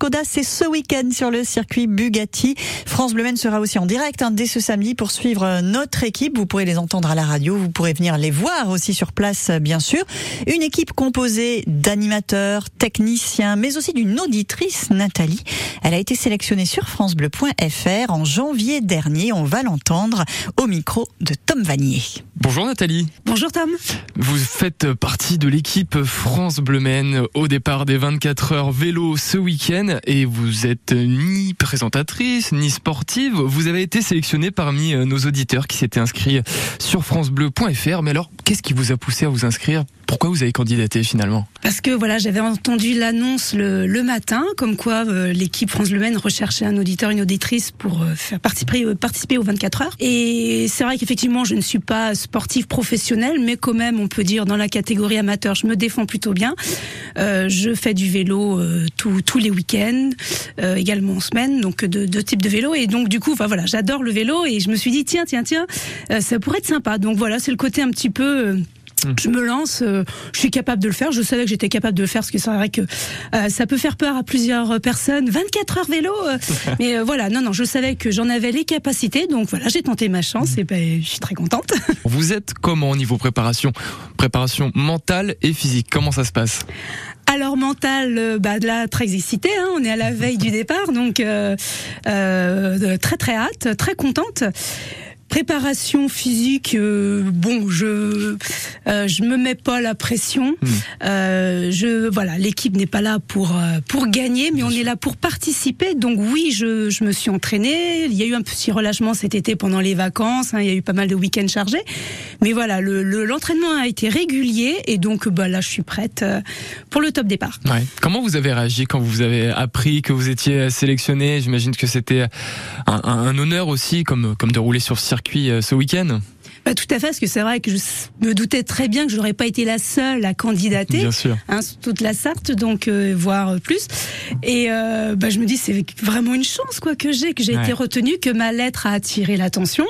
Coda, c'est ce week-end sur le circuit Bugatti. France Bleu sera aussi en direct hein, dès ce samedi pour suivre euh, notre équipe. Vous pourrez les entendre à la radio, vous pourrez venir les voir aussi sur place, euh, bien sûr. Une équipe composée d'animateurs, techniciens, mais aussi d'une auditrice, Nathalie. Elle a été sélectionnée sur francebleu.fr en janvier dernier. On va l'entendre au micro de Tom Vanier. Bonjour Nathalie. Bonjour Tom. Vous faites partie de l'équipe France Bleu au départ des 24 heures vélo ce week-end et vous êtes ni présentatrice ni sportive. Vous avez été sélectionnée parmi euh, nos auditeurs qui s'étaient inscrits sur francebleu.fr. Mais alors, qu'est-ce qui vous a poussé à vous inscrire? Pourquoi vous avez candidaté finalement? Parce que voilà, j'avais entendu l'annonce le, le, matin, comme quoi euh, l'équipe France Le recherchait un auditeur, une auditrice pour euh, faire participer, euh, participer aux 24 heures. Et c'est vrai qu'effectivement, je ne suis pas sportive professionnelle, mais quand même, on peut dire dans la catégorie amateur, je me défends plutôt bien. je fais du vélo tous les week-ends, également en semaine, donc de deux types de vélo. Et donc du coup, enfin, voilà, j'adore le vélo et je me suis dit tiens, tiens, tiens, ça pourrait être sympa. Donc voilà, c'est le côté un petit peu Mm. Je me lance, euh, je suis capable de le faire. Je savais que j'étais capable de le faire parce que c'est vrai que euh, ça peut faire peur à plusieurs personnes. 24 heures vélo, euh, mais voilà, non, non, je savais que j'en avais les capacités, donc voilà, j'ai tenté ma chance et ben, je suis très contente. Vous êtes comment au niveau préparation, préparation mentale et physique? Comment ça se passe? Alors mental, bah là très excité, hein, on est à la veille du départ, donc très très hâte, très contente. Préparation physique, euh, bon, je euh, je me mets pas la pression. Hmm. Euh, je voilà, l'équipe n'est pas là pour euh, pour gagner, mais on est là pour participer. Donc oui, je, je me suis entraînée. Il y a eu un petit relâchement cet été pendant les vacances. Hein, il y a eu pas mal de week-ends chargés, mais voilà, le l'entraînement a été régulier et donc bah là, je suis prête pour le top départ. Ouais. Comment vous avez réagi quand vous avez appris que vous étiez sélectionné J'imagine que c'était un, un, honneur aussi, comme comme de rouler sur circuit euh, ce week-end bah, tout à fait, parce que c'est vrai que je me doutais très bien que je n'aurais pas été la seule à candidater. Bien sûr. Hein, toute la Sarthe, donc euh, voire plus. Et euh, bah, je me dis c'est vraiment une chance quoi que j'ai, que j'ai été retenue, que ma lettre a attiré l'attention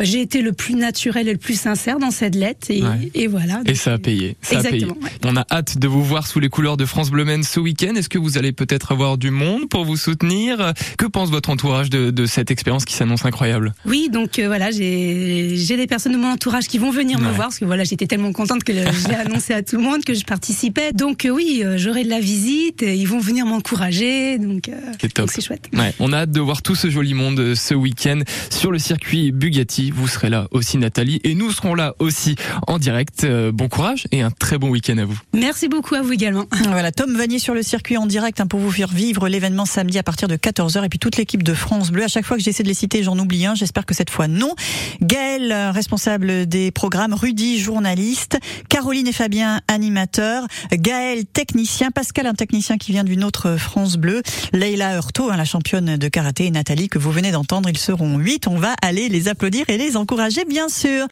j'ai été le plus naturel et le plus sincère dans cette lettre et, et voilà. Et ça a payé. Ça exactement. A payé. On a hâte de vous voir sous les couleurs de France Bleu ce week-end. Est-ce que vous allez peut-être avoir du monde pour vous soutenir? Que pense votre entourage de, de cette expérience qui s'annonce incroyable? Oui, donc euh, voilà, j'ai des personnes de mon entourage qui vont venir me voir parce que voilà, j'étais tellement contente que j'ai annoncé à tout le monde que je participais. Donc euh, oui, euh, j'aurai de la visite, ils vont venir m'encourager, donc c'est chouette. On a hâte de voir tout ce joli monde ce week-end sur le circuit Bugatti vous serez là aussi Nathalie et nous serons là aussi en direct. Euh, bon courage et un très bon week-end à vous. Merci beaucoup à vous également. Voilà, Tom Vanier sur le circuit en direct hein, pour vous faire vivre l'événement samedi à partir de 14h et puis toute l'équipe de France Bleu. À chaque fois que j'essaie de les citer, j'en oublie un. J'espère que cette fois non. Gaël, euh, responsable des programmes, Rudy, journaliste, Caroline et Fabien, animateurs, Gaël, technicien, Pascal, un technicien qui vient d'une autre France Bleu, Leila Hurto, hein, la championne de karaté et Nathalie que vous venez d'entendre. Ils seront huit. On va aller les applaudir et les encourager, bien sûr.